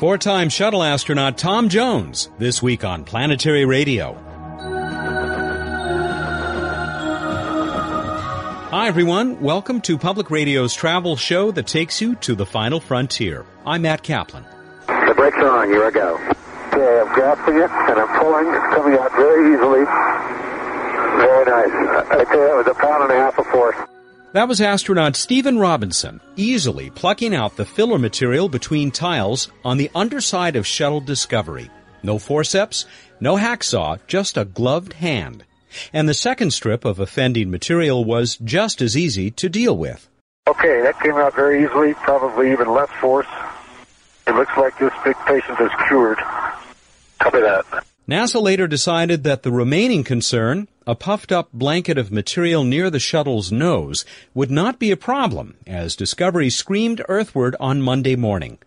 Four time shuttle astronaut Tom Jones, this week on Planetary Radio. Hi, everyone. Welcome to Public Radio's travel show that takes you to the final frontier. I'm Matt Kaplan. The brakes are on. Here I go. Okay, I'm grasping it and I'm pulling. It's coming out very easily. Very nice. I tell you, it was a pound and a half of force. That was astronaut Stephen Robinson easily plucking out the filler material between tiles on the underside of Shuttle Discovery. No forceps, no hacksaw, just a gloved hand. And the second strip of offending material was just as easy to deal with. Okay, that came out very easily, probably even less force. It looks like this big patient is cured. Copy that. NASA later decided that the remaining concern, a puffed up blanket of material near the shuttle's nose, would not be a problem as Discovery screamed earthward on Monday morning.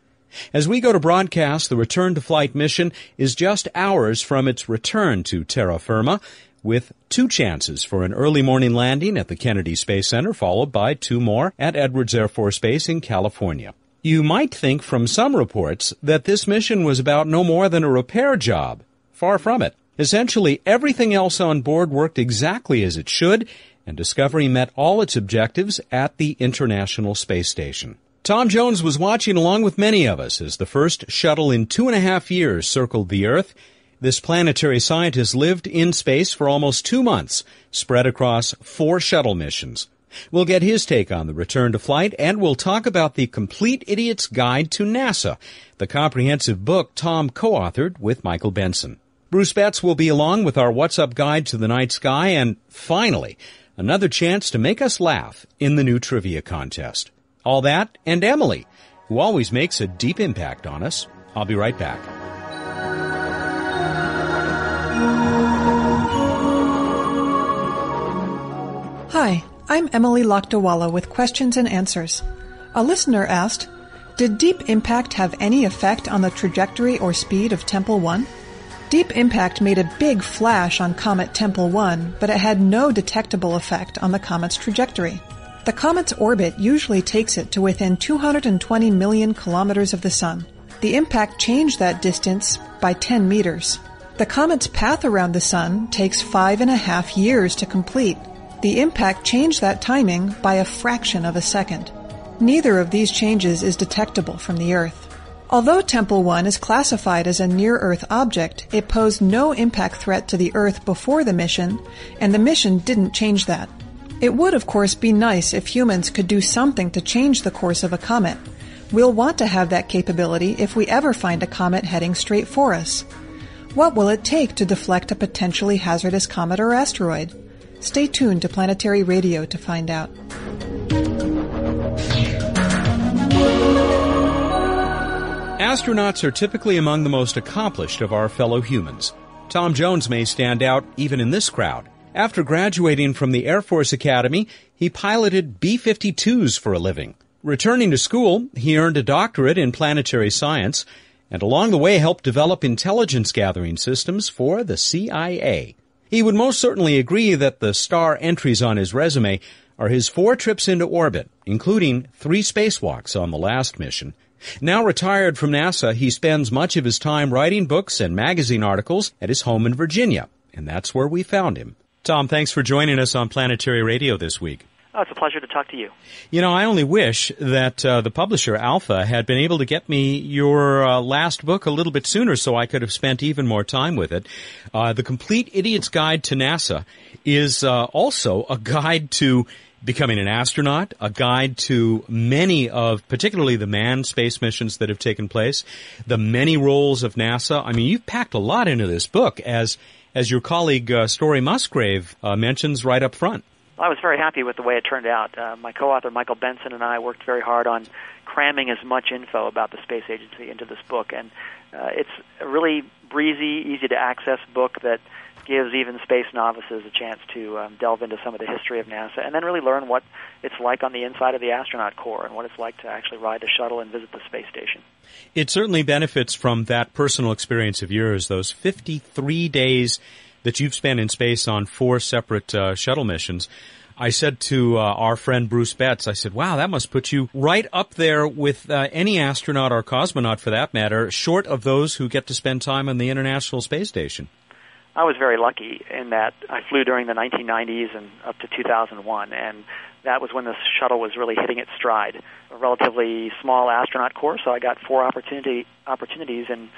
As we go to broadcast, the return to flight mission is just hours from its return to terra firma, with two chances for an early morning landing at the Kennedy Space Center, followed by two more at Edwards Air Force Base in California. You might think from some reports that this mission was about no more than a repair job. Far from it. Essentially, everything else on board worked exactly as it should, and Discovery met all its objectives at the International Space Station. Tom Jones was watching along with many of us as the first shuttle in two and a half years circled the Earth. This planetary scientist lived in space for almost two months, spread across four shuttle missions. We'll get his take on the return to flight, and we'll talk about the Complete Idiot's Guide to NASA, the comprehensive book Tom co-authored with Michael Benson. Bruce Betts will be along with our What's Up guide to the night sky, and finally, another chance to make us laugh in the new trivia contest. All that and Emily, who always makes a deep impact on us. I'll be right back. Hi, I'm Emily Lakdawalla with questions and answers. A listener asked, Did Deep Impact have any effect on the trajectory or speed of Tempel 1? Deep Impact made a big flash on Comet Tempel 1, but it had no detectable effect on the comet's trajectory. The comet's orbit usually takes it to within 220 million kilometers of the Sun. The impact changed that distance by 10 meters. The comet's path around the Sun takes five and a half years to complete. The impact changed that timing by a fraction of a second. Neither of these changes is detectable from the Earth. Although Tempel 1 is classified as a near-Earth object, it posed no impact threat to the Earth before the mission, and the mission didn't change that. It would, of course, be nice if humans could do something to change the course of a comet. We'll want to have that capability if we ever find a comet heading straight for us. What will it take to deflect a potentially hazardous comet or asteroid? Stay tuned to Planetary Radio to find out. Astronauts are typically among the most accomplished of our fellow humans. Tom Jones may stand out even in this crowd. After graduating from the Air Force Academy, he piloted B-52s for a living. Returning to school, he earned a doctorate in planetary science and along the way helped develop intelligence gathering systems for the CIA. He would most certainly agree that the star entries on his resume are his four trips into orbit, including three spacewalks on the last mission. Now retired from NASA, he spends much of his time writing books and magazine articles at his home in Virginia, and that's where we found him. Tom, thanks for joining us on Planetary Radio this week. Oh, it's a pleasure to talk to you. You know, I only wish that uh, the publisher Alpha had been able to get me your uh, last book a little bit sooner so I could have spent even more time with it. Uh, the Complete Idiot's Guide to NASA is uh, also a guide to becoming an astronaut, a guide to many of, particularly the manned space missions that have taken place, the many roles of NASA. I mean, you've packed a lot into this book, as as your colleague uh, Story Musgrave uh, mentions right up front. I was very happy with the way it turned out. Uh, my co-author Michael Benson and I worked very hard on cramming as much info about the space agency into this book, and uh, it's a really breezy, easy to access book that gives even space novices a chance to um, delve into some of the history of NASA and then really learn what it's like on the inside of the astronaut corps and what it's like to actually ride the shuttle and visit the space station. It certainly benefits from that personal experience of yours, those 53 days that you've spent in space on four separate uh, shuttle missions. I said to uh, our friend Bruce Betts, I said, wow, that must put you right up there with uh, any astronaut or cosmonaut for that matter, short of those who get to spend time on the International Space Station. I was very lucky in that I flew during the 1990s and up to 2001, and that was when the shuttle was really hitting its stride. A relatively small astronaut corps, so I got four opportunity opportunities in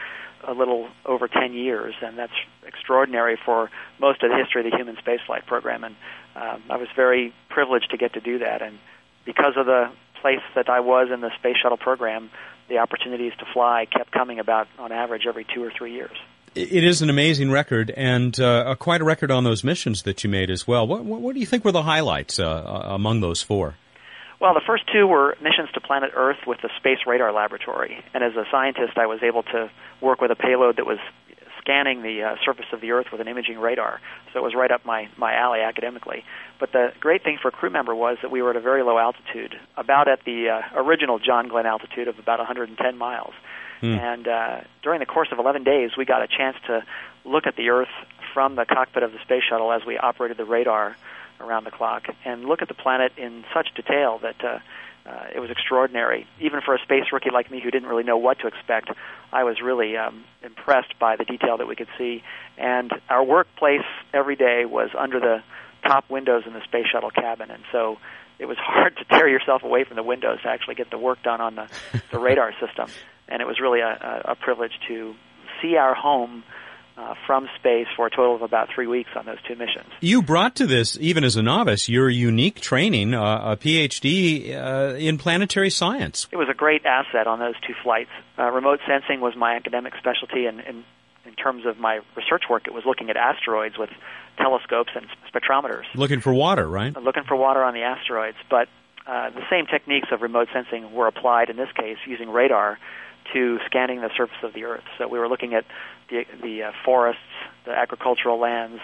a little over 10 years, and that's extraordinary for most of the history of the human spaceflight program. And um, I was very privileged to get to do that. And because of the place that I was in the space shuttle program, the opportunities to fly kept coming about on average every two or three years. It is an amazing record, and uh, quite a record on those missions that you made as well. What, what, what do you think were the highlights uh, among those four? Well, the first two were missions to planet Earth with the Space Radar Laboratory. And as a scientist, I was able to work with a payload that was scanning the uh, surface of the Earth with an imaging radar. So it was right up my, my alley academically. But the great thing for a crew member was that we were at a very low altitude, about at the uh, original John Glenn altitude of about 110 miles. Mm. And uh, during the course of 11 days, we got a chance to look at the Earth from the cockpit of the space shuttle as we operated the radar around the clock and look at the planet in such detail that uh, uh, it was extraordinary. Even for a space rookie like me who didn't really know what to expect, I was really um, impressed by the detail that we could see. And our workplace every day was under the top windows in the space shuttle cabin, and so it was hard to tear yourself away from the windows to actually get the work done on the, the radar system. And it was really a, a, privilege to see our home uh, from space for a total of about three weeks on those two missions. You brought to this, even as a novice, your unique training, uh, a PhD uh, in planetary science. It was a great asset on those two flights. Uh, remote sensing was my academic specialty, and, and in terms of my research work, it was looking at asteroids with telescopes and spectrometers. Looking for water, right? Looking for water on the asteroids, but uh, the same techniques of remote sensing were applied in this case using radar to scanning the surface of the Earth. So we were looking at the, the uh, forests, the agricultural lands,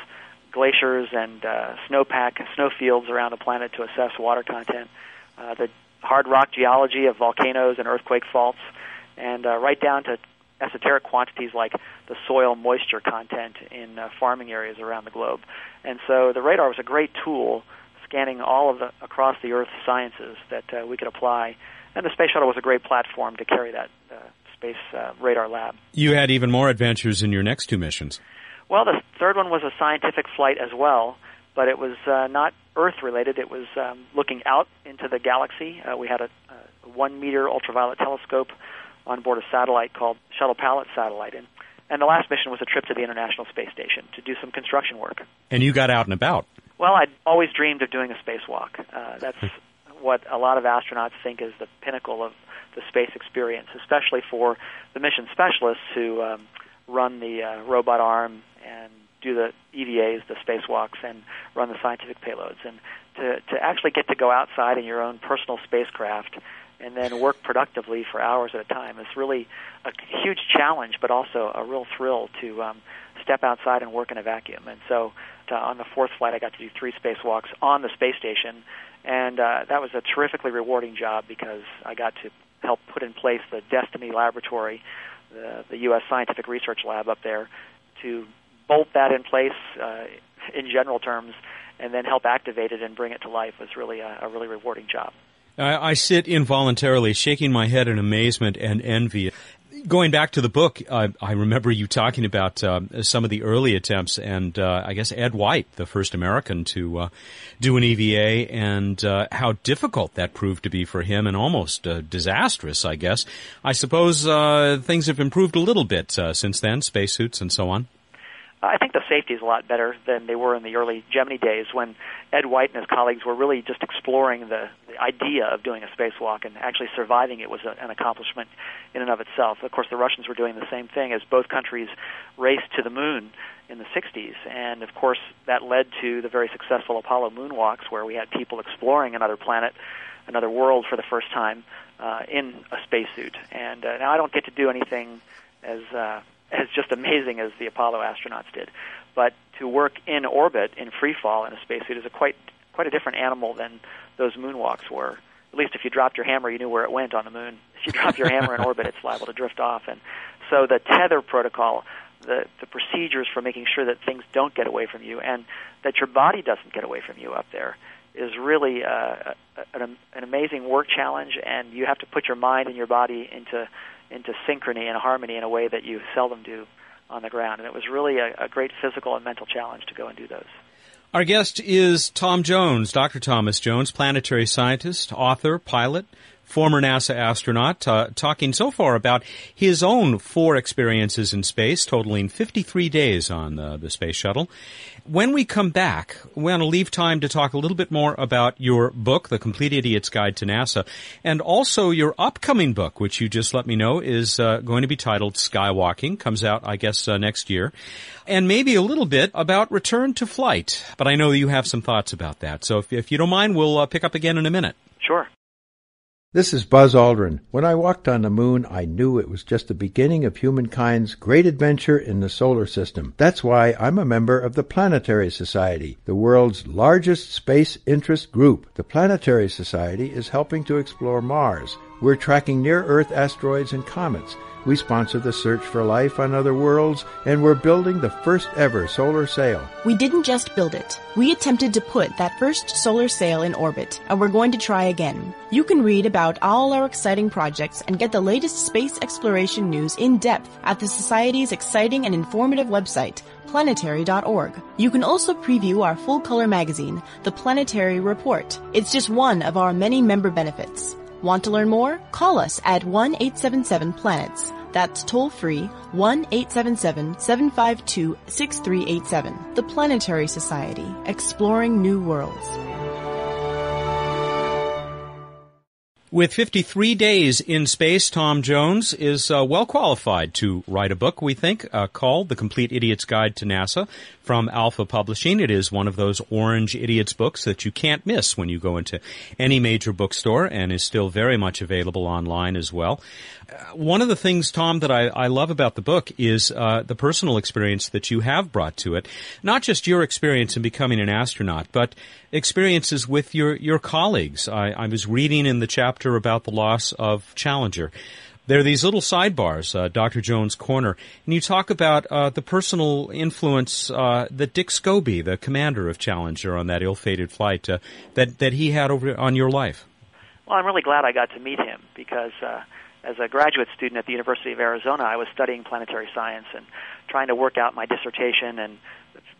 glaciers, and uh, snowpack, snowfields around the planet to assess water content, uh, the hard rock geology of volcanoes and earthquake faults, and uh, right down to esoteric quantities like the soil moisture content in uh, farming areas around the globe. And so the radar was a great tool scanning all of the across the Earth sciences that uh, we could apply and the space shuttle was a great platform to carry that space uh, radar lab. You had even more adventures in your next two missions. Well, the third one was a scientific flight as well, but it was uh, not Earth related. It was um, looking out into the galaxy. Uh, we had a, a one meter ultraviolet telescope on board a satellite called Shuttle Pallet Satellite. And, and the last mission was a trip to the International Space Station to do some construction work. And you got out and about. Well, I'd always dreamed of doing a spacewalk. Uh, that's what a lot of astronauts think is the pinnacle of the space experience, especially for the mission specialists who um, run the uh, robot arm and do the EVAs, the spacewalks, and run the scientific payloads. And to, to actually get to go outside in your own personal spacecraft and then work productively for hours at a time is really a huge challenge, but also a real thrill to um, step outside and work in a vacuum. And so uh, on the fourth flight, I got to do three spacewalks on the space station and uh, that was a terrifically rewarding job because I got to help put in place the Destiny Laboratory, the, the U.S. Scientific Research Lab up there, to bolt that in place uh, in general terms, and then help activate it and bring it to life was really a, a really rewarding job. I, I sit involuntarily shaking my head in amazement and envy going back to the book, uh, I remember you talking about uh, some of the early attempts, and uh, I guess Ed White, the first American to uh, do an EVA, and uh, how difficult that proved to be for him, and almost disastrous, I guess. I suppose things have improved a little bit since then, spacesuits and so on. I think the safety is a lot better than they were in the early Gemini days when Ed White and his colleagues were really just exploring the, the idea of doing a spacewalk and actually surviving it was a, an accomplishment in and of itself. Of course, the Russians were doing the same thing as both countries raced to the moon in the 60s. And of course, that led to the very successful Apollo moonwalks where we had people exploring another planet, another world for the first time uh, in a spacesuit. And uh, now I don't get to do anything as uh, as just amazing as the Apollo astronauts did. But to work in orbit in free fall in a spacesuit is a quite quite a different animal than those moonwalks were. At least if you dropped your hammer, you knew where it went on the moon. If you drop your hammer in orbit, it's liable to drift off. And so the tether protocol, the the procedures for making sure that things don't get away from you and that your body doesn't get away from you up there is really uh, an, an amazing work challenge, and you have to put your mind and your body into into synchrony and harmony in a way that you seldom do on the ground. And it was really a, a great physical and mental challenge to go and do those. Our guest is Tom Jones, Dr. Thomas Jones, planetary scientist, author, pilot, former NASA astronaut, uh, talking so far about his own four experiences in space, totaling 53 days on uh, the space shuttle. When we come back, we want to leave time to talk a little bit more about your book, The Complete Idiot's Guide to NASA, and also your upcoming book, which you just let me know is uh, going to be titled Skywalking, comes out, I guess, uh, next year, and maybe a little bit about return to flight. But I know you have some thoughts about that. So if, if you don't mind, we'll uh, pick up again in a minute. Sure. This is Buzz Aldrin. When I walked on the moon, I knew it was just the beginning of humankind's great adventure in the solar system. That's why I'm a member of the Planetary Society, the world's largest space interest group. The Planetary Society is helping to explore Mars. We're tracking near Earth asteroids and comets we sponsor the search for life on other worlds, and we're building the first ever solar sail. We didn't just build it. We attempted to put that first solar sail in orbit, and we're going to try again. You can read about all our exciting projects and get the latest space exploration news in depth at the Society's exciting and informative website, planetary.org. You can also preview our full color magazine, The Planetary Report. It's just one of our many member benefits. Want to learn more? Call us at 1-877-PLANETS. That's toll free 1-877-752-6387. The Planetary Society, exploring new worlds. With 53 days in space, Tom Jones is uh, well qualified to write a book, we think, uh, called The Complete Idiot's Guide to NASA from Alpha Publishing. It is one of those orange idiots books that you can't miss when you go into any major bookstore and is still very much available online as well. Uh, one of the things, Tom, that I, I love about the book is uh, the personal experience that you have brought to it. Not just your experience in becoming an astronaut, but experiences with your, your colleagues. I, I was reading in the chapter about the loss of Challenger. There are these little sidebars, uh, Dr. Jones' Corner, and you talk about uh, the personal influence uh, that Dick Scobee, the commander of Challenger on that ill-fated flight, uh, that that he had over on your life. Well, I'm really glad I got to meet him because uh, as a graduate student at the University of Arizona, I was studying planetary science and trying to work out my dissertation and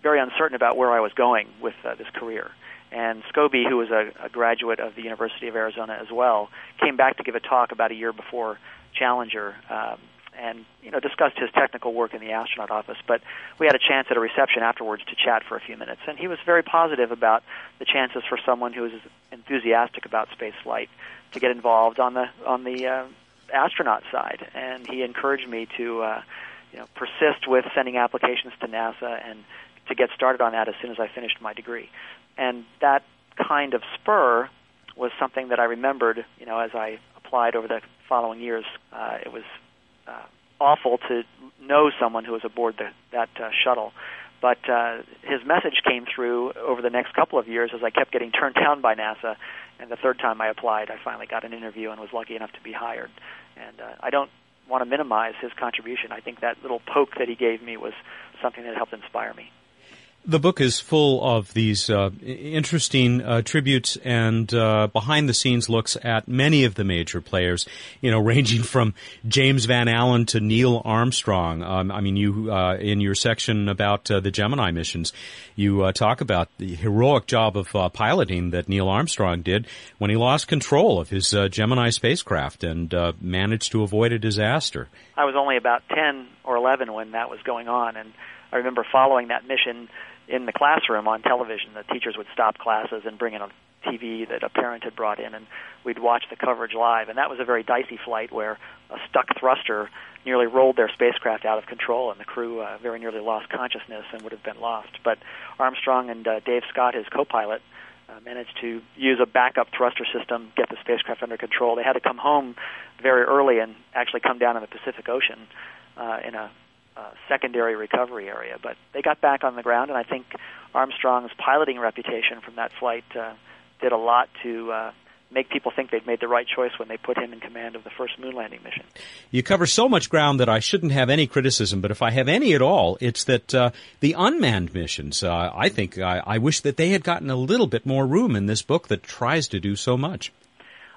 very uncertain about where I was going with uh, this career. And Scobee, who was a, a graduate of the University of Arizona as well, came back to give a talk about a year before Challenger, um, and you know discussed his technical work in the astronaut office. But we had a chance at a reception afterwards to chat for a few minutes, and he was very positive about the chances for someone who is enthusiastic about space flight to get involved on the on the uh, astronaut side. And he encouraged me to uh, you know persist with sending applications to NASA and to get started on that as soon as I finished my degree and that kind of spur was something that I remembered, you know, as I applied over the following years. Uh, it was uh, awful to know someone who was aboard the, that uh, shuttle, but uh, his message came through over the next couple of years as I kept getting turned down by NASA. And the third time I applied, I finally got an interview and was lucky enough to be hired. And uh, I don't want to minimize his contribution. I think that little poke that he gave me was something that helped inspire me. The book is full of these uh, interesting uh, tributes and uh, behind the scenes looks at many of the major players, you know, ranging from James Van Allen to Neil Armstrong. Um, I mean, you, uh, in your section about uh, the Gemini missions, you uh, talk about the heroic job of piloting that Neil Armstrong did when he lost control of his Gemini spacecraft and managed to avoid a disaster. I was only about 10 or 11 when that was going on, and I remember following that mission in the classroom on television. The teachers would stop classes and bring in a TV that a parent had brought in, and we'd watch the coverage live. And that was a very dicey flight where a stuck thruster nearly rolled their spacecraft out of control, and the crew uh, very nearly lost consciousness and would have been lost. But Armstrong and uh, Dave Scott, his co-pilot, uh, managed to use a backup thruster system, get the spacecraft under control. They had to come home very early and actually come down in the Pacific Ocean uh, in a uh, secondary recovery area. But they got back on the ground, and I think Armstrong's piloting reputation from that flight uh, did a lot to uh, make people think they've made the right choice when they put him in command of the first moon landing mission. You cover so much ground that I shouldn't have any criticism, but if I have any at all, it's that uh, the unmanned missions, uh, I think I, I wish that they had gotten a little bit more room in this book that tries to do so much.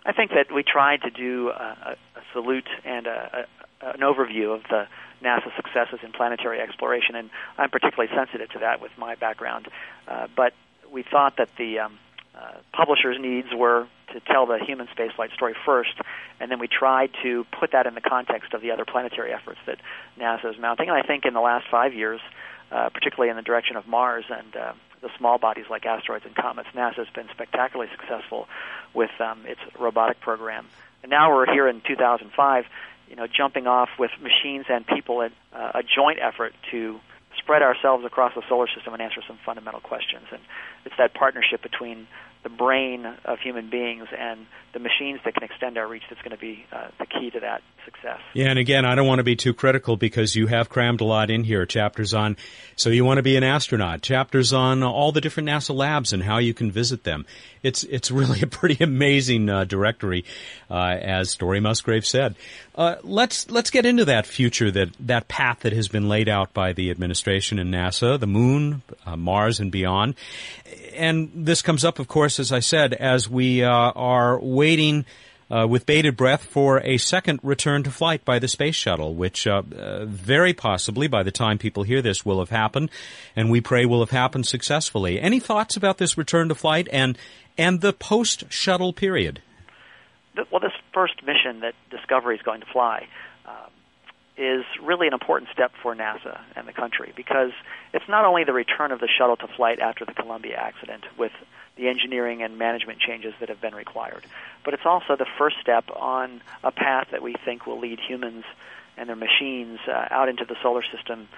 I think that we tried to do a, a salute and a, a, an overview of the NASA successes in planetary exploration, and I'm particularly sensitive to that with my background. Uh, but we thought that the um, uh, publishers' needs were to tell the human spaceflight story first, and then we tried to put that in the context of the other planetary efforts that NASA is mounting. And I think in the last five years, uh, particularly in the direction of Mars and uh, the small bodies like asteroids and comets, NASA has been spectacularly successful with um, its robotic program. And now we're here in 2005, you know, jumping off with machines and people in uh, a joint effort to spread ourselves across the solar system and answer some fundamental questions. And it's that partnership between the brain of human beings and the machines that can extend our reach that's going to be uh, the key to that success. Yeah, and again, I don't want to be too critical because you have crammed a lot in here. Chapters on, so you want to be an astronaut. Chapters on all the different NASA labs and how you can visit them. It's it's really a pretty amazing uh, directory, uh, as Story Musgrave said. Uh, let's let's get into that future that that path that has been laid out by the administration and NASA, the Moon, uh, Mars, and beyond. And this comes up, of course, as I said, as we uh, are waiting. Uh, with bated breath for a second return to flight by the space shuttle, which uh, uh, very possibly by the time people hear this will have happened, and we pray will have happened successfully. Any thoughts about this return to flight and and the post shuttle period? Well, this first mission that Discovery is going to fly um, is really an important step for NASA and the country because it's not only the return of the shuttle to flight after the Columbia accident with the engineering and management changes that have been required. But it's also the first step on a path that we think will lead humans and their machines uh, out into the solar system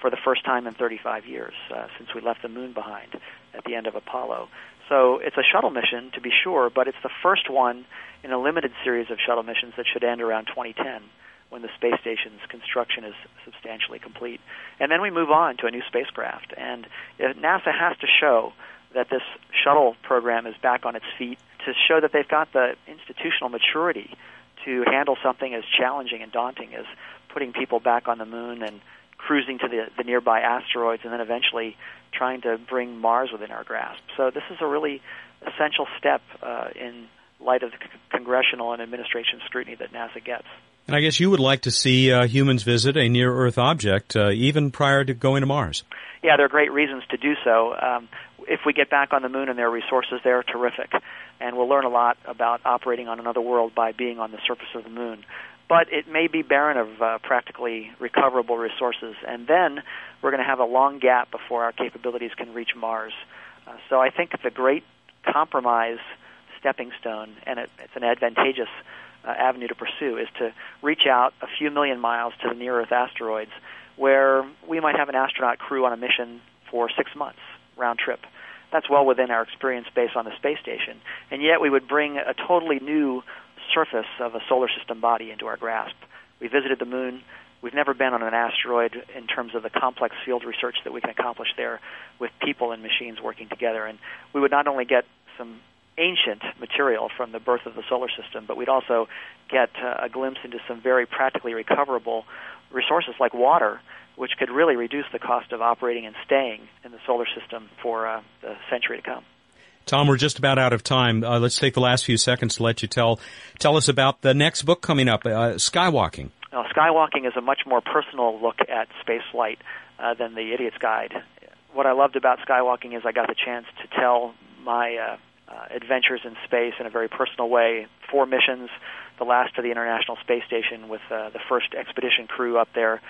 for the first time in 35 years uh, since we left the moon behind at the end of Apollo. So it's a shuttle mission to be sure, but it's the first one in a limited series of shuttle missions that should end around 2010 when the space station's construction is substantially complete. And then we move on to a new spacecraft. And NASA has to show that this shuttle program is back on its feet to show that they've got the institutional maturity to handle something as challenging and daunting as putting people back on the moon and cruising to the, the nearby asteroids and then eventually trying to bring Mars within our grasp. So this is a really essential step uh, in light of the c- congressional and administration scrutiny that NASA gets. And I guess you would like to see uh, humans visit a near Earth object uh, even prior to going to Mars. Yeah, there are great reasons to do so. Um, if we get back on the moon and there are resources there, terrific. And we'll learn a lot about operating on another world by being on the surface of the moon. But it may be barren of uh, practically recoverable resources. And then we're going to have a long gap before our capabilities can reach Mars. Uh, so I think the great compromise stepping stone, and it, it's an advantageous uh, avenue to pursue, is to reach out a few million miles to the near Earth asteroids where we might have an astronaut crew on a mission for six months round trip that's well within our experience base on the space station. And yet we would bring a totally new surface of a solar system body into our grasp. We visited the moon. We've never been on an asteroid in terms of the complex field research that we can accomplish there with people and machines working together. And we would not only get some ancient material from the birth of the solar system, but we'd also get uh, a glimpse into some very practically recoverable resources like water which could really reduce the cost of operating and staying in the solar system for uh, the century to come. Tom, we're just about out of time. Uh, let's take the last few seconds to let you tell tell us about the next book coming up, uh, Skywalking. Now, Skywalking is a much more personal look at space flight uh, than the Idiot's Guide. What I loved about Skywalking is I got the chance to tell my uh, uh, adventures in space in a very personal way. Four missions, the last to the International Space Station with uh, the first expedition crew up there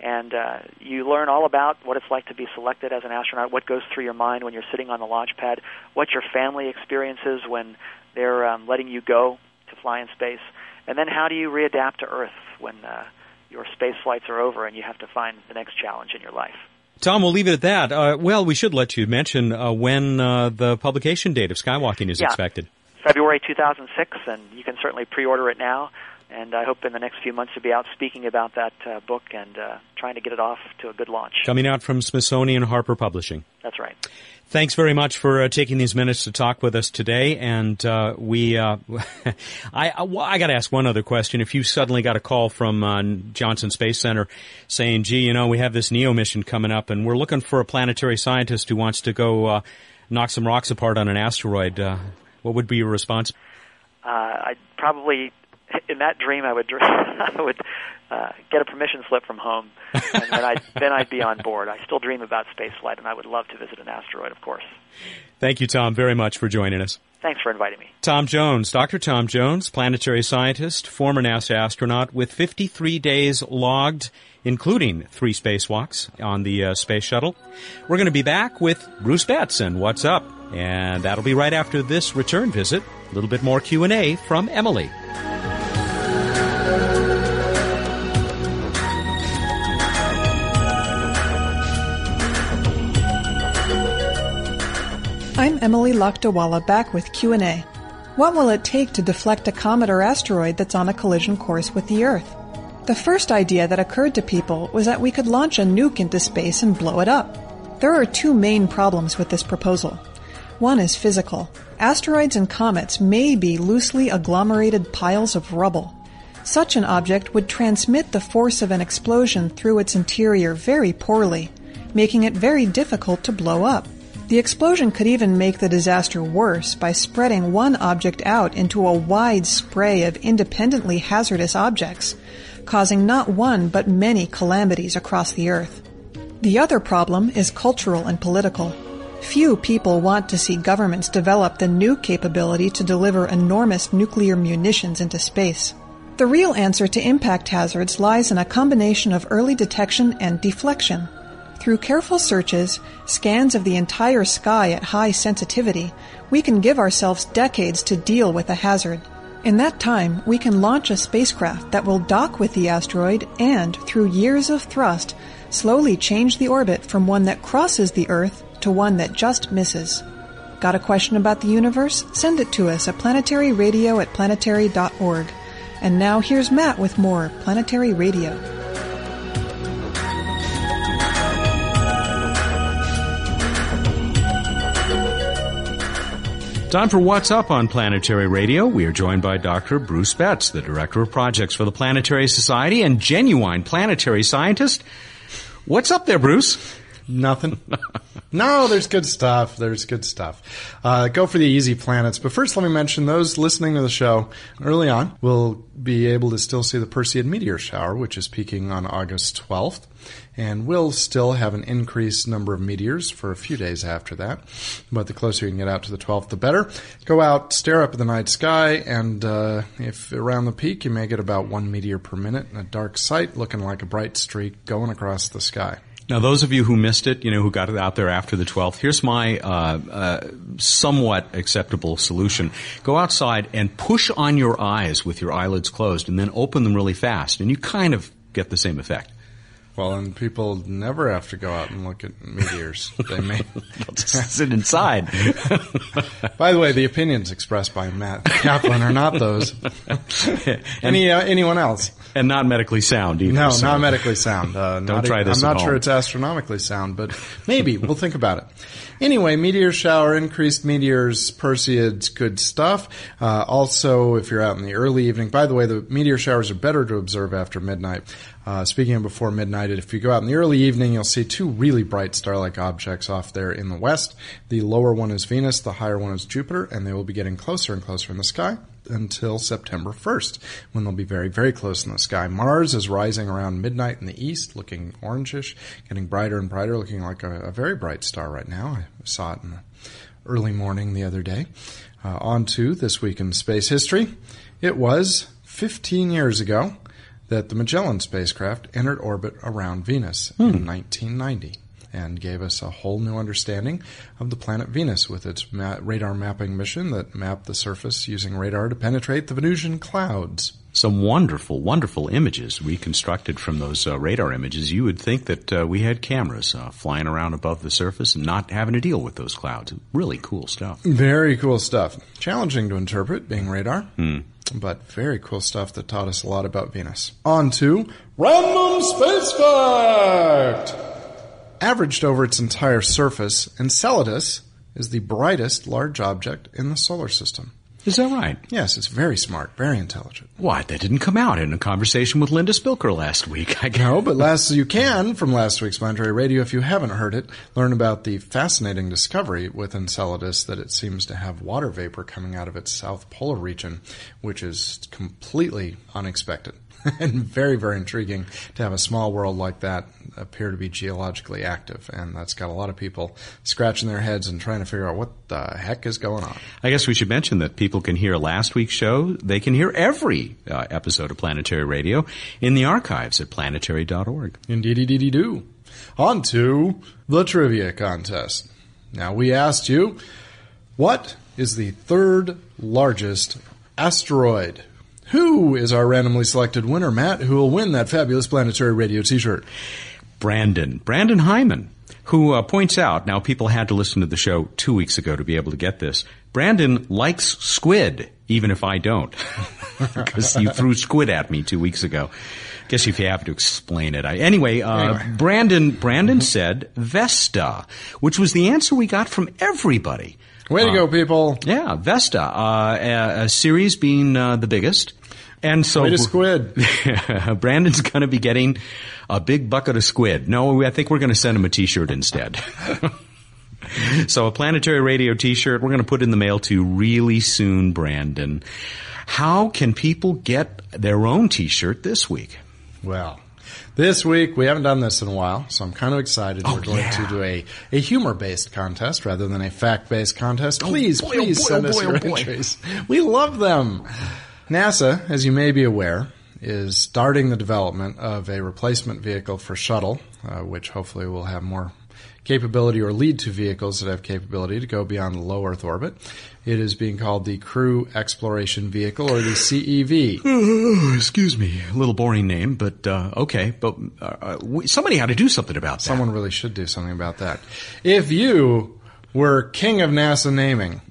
and uh, you learn all about what it's like to be selected as an astronaut, what goes through your mind when you're sitting on the launch pad, what your family experiences when they're um, letting you go to fly in space, and then how do you readapt to Earth when uh, your space flights are over and you have to find the next challenge in your life. Tom, we'll leave it at that. Uh, well, we should let you mention uh, when uh, the publication date of Skywalking is yeah. expected. February 2006, and you can certainly pre-order it now. And I hope in the next few months to be out speaking about that uh, book and uh, trying to get it off to a good launch. Coming out from Smithsonian Harper Publishing. That's right. Thanks very much for uh, taking these minutes to talk with us today. And uh, we, uh, I, I, I got to ask one other question. If you suddenly got a call from uh, Johnson Space Center saying, "Gee, you know, we have this NEO mission coming up, and we're looking for a planetary scientist who wants to go uh, knock some rocks apart on an asteroid," uh, what would be your response? I'd probably in that dream, I would I would uh, get a permission slip from home, and then I then I'd be on board. I still dream about space flight, and I would love to visit an asteroid, of course. Thank you, Tom, very much for joining us. Thanks for inviting me. Tom Jones, Dr. Tom Jones, planetary scientist, former NASA astronaut with 53 days logged, including three spacewalks on the uh, space shuttle. We're going to be back with Bruce Betts and What's Up, and that'll be right after this return visit. A little bit more Q&A from Emily. I'm Emily Lakdawalla back with Q&A. What will it take to deflect a comet or asteroid that's on a collision course with the Earth? The first idea that occurred to people was that we could launch a nuke into space and blow it up. There are two main problems with this proposal. One is physical. Asteroids and comets may be loosely agglomerated piles of rubble. Such an object would transmit the force of an explosion through its interior very poorly, making it very difficult to blow up. The explosion could even make the disaster worse by spreading one object out into a wide spray of independently hazardous objects, causing not one but many calamities across the Earth. The other problem is cultural and political. Few people want to see governments develop the new capability to deliver enormous nuclear munitions into space. The real answer to impact hazards lies in a combination of early detection and deflection. Through careful searches, scans of the entire sky at high sensitivity, we can give ourselves decades to deal with a hazard. In that time, we can launch a spacecraft that will dock with the asteroid and, through years of thrust, slowly change the orbit from one that crosses the Earth to one that just misses. Got a question about the universe? Send it to us at planetaryradio at planetary.org. And now here's Matt with more Planetary Radio. Time for What's Up on Planetary Radio. We are joined by Dr. Bruce Betts, the Director of Projects for the Planetary Society and genuine planetary scientist. What's up there, Bruce? Nothing. no, there's good stuff. There's good stuff. Uh, go for the easy planets. But first, let me mention those listening to the show early on will be able to still see the Perseid meteor shower, which is peaking on August 12th. And we'll still have an increased number of meteors for a few days after that. But the closer you can get out to the 12th, the better. Go out, stare up at the night sky, and uh, if around the peak, you may get about one meteor per minute in a dark site, looking like a bright streak going across the sky. Now, those of you who missed it, you know, who got it out there after the 12th, here's my uh, uh, somewhat acceptable solution. Go outside and push on your eyes with your eyelids closed and then open them really fast, and you kind of get the same effect. Well, and people never have to go out and look at meteors. They may just sit inside. by the way, the opinions expressed by Matt Kaplan are not those. Any uh, anyone else? And not medically sound either. No, so. not medically sound. Uh, Don't not, try this. I'm not home. sure it's astronomically sound, but maybe we'll think about it. Anyway, meteor shower, increased meteors, Perseids, good stuff. Uh, also, if you're out in the early evening, by the way, the meteor showers are better to observe after midnight. Uh, speaking of before midnight, if you go out in the early evening, you'll see two really bright star-like objects off there in the west. The lower one is Venus, the higher one is Jupiter, and they will be getting closer and closer in the sky until September 1st, when they'll be very, very close in the sky. Mars is rising around midnight in the east, looking orangish, getting brighter and brighter, looking like a, a very bright star right now. I saw it in the early morning the other day. Uh, on to this week in space history. It was 15 years ago that the Magellan spacecraft entered orbit around Venus hmm. in 1990 and gave us a whole new understanding of the planet Venus with its ma- radar mapping mission that mapped the surface using radar to penetrate the Venusian clouds. Some wonderful, wonderful images reconstructed from those uh, radar images. You would think that uh, we had cameras uh, flying around above the surface and not having to deal with those clouds. Really cool stuff. Very cool stuff. Challenging to interpret, being radar. Hmm. but very cool stuff that taught us a lot about Venus. On to Random Space Fact! Averaged over its entire surface, Enceladus is the brightest large object in the solar system. Is that right? Yes, it's very smart, very intelligent. What? That didn't come out in a conversation with Linda Spilker last week. I know, but last you can from last week's Planetary Radio, if you haven't heard it, learn about the fascinating discovery with Enceladus that it seems to have water vapor coming out of its south polar region, which is completely unexpected. and very, very intriguing to have a small world like that appear to be geologically active. And that's got a lot of people scratching their heads and trying to figure out what the heck is going on. I guess we should mention that people can hear last week's show. They can hear every uh, episode of Planetary Radio in the archives at planetary.org. Indeed, do. On to the trivia contest. Now, we asked you, what is the third largest asteroid? Who is our randomly selected winner, Matt? Who will win that fabulous planetary radio T-shirt? Brandon. Brandon Hyman, who uh, points out, now people had to listen to the show two weeks ago to be able to get this. Brandon likes squid, even if I don't. Because you threw squid at me two weeks ago. Guess if you have to explain it. I, anyway, uh, anyway, Brandon, Brandon mm-hmm. said Vesta, which was the answer we got from everybody. Way to uh, go, people! Yeah, Vesta, uh, a, a, Ceres being uh, the biggest, and so to squid. Brandon's going to be getting a big bucket of squid. No, I think we're going to send him a T-shirt instead. so a planetary radio T-shirt we're going to put in the mail to really soon, Brandon. How can people get their own T-shirt this week? Well, this week, we haven't done this in a while, so I'm kind of excited. Oh, We're going yeah. to do a, a humor based contest rather than a fact based contest. Oh, please, oh, boy, please oh, boy, send oh, us your oh, entries. We love them. NASA, as you may be aware, is starting the development of a replacement vehicle for shuttle, uh, which hopefully will have more capability or lead to vehicles that have capability to go beyond the low Earth orbit. It is being called the Crew Exploration Vehicle, or the CEV. excuse me, a little boring name, but uh, okay. But uh, uh, somebody had to do something about that. Someone really should do something about that. If you were king of NASA naming,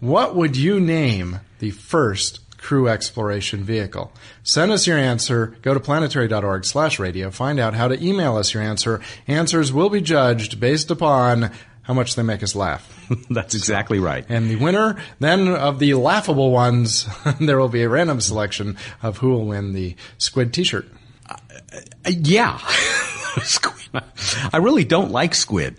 what would you name the first crew exploration vehicle. Send us your answer. Go to planetary.org slash radio. Find out how to email us your answer. Answers will be judged based upon how much they make us laugh. That's exactly right. And the winner then of the laughable ones, there will be a random selection of who will win the squid t-shirt. Uh, uh, yeah. I really don't like squid.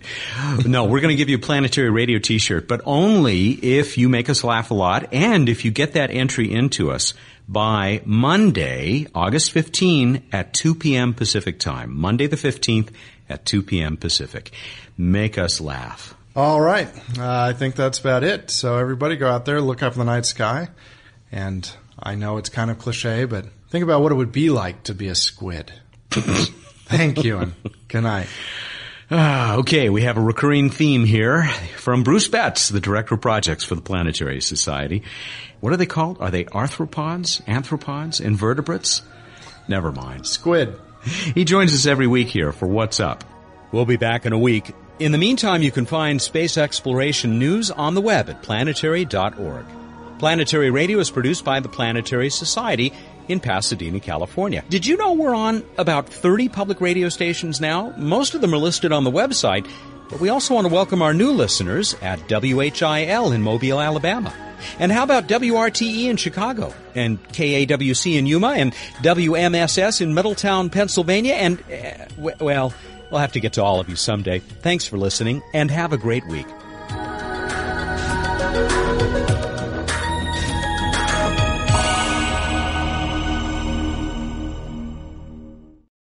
No, we're going to give you a planetary radio t-shirt, but only if you make us laugh a lot and if you get that entry into us by Monday, August 15 at 2 p.m. Pacific time. Monday the 15th at 2 p.m. Pacific. Make us laugh. All right. Uh, I think that's about it. So everybody go out there, look up in the night sky. And I know it's kind of cliche, but think about what it would be like to be a squid. Thank you, and good night. Ah, okay, we have a recurring theme here from Bruce Betts, the director of projects for the Planetary Society. What are they called? Are they arthropods, anthropods, invertebrates? Never mind. Squid. He joins us every week here for What's Up. We'll be back in a week. In the meantime, you can find space exploration news on the web at planetary.org. Planetary Radio is produced by the Planetary Society in Pasadena, California. Did you know we're on about 30 public radio stations now? Most of them are listed on the website, but we also want to welcome our new listeners at WHIL in Mobile, Alabama. And how about WRTE in Chicago, and KAWC in Yuma, and WMSS in Middletown, Pennsylvania, and, uh, well, we'll have to get to all of you someday. Thanks for listening, and have a great week.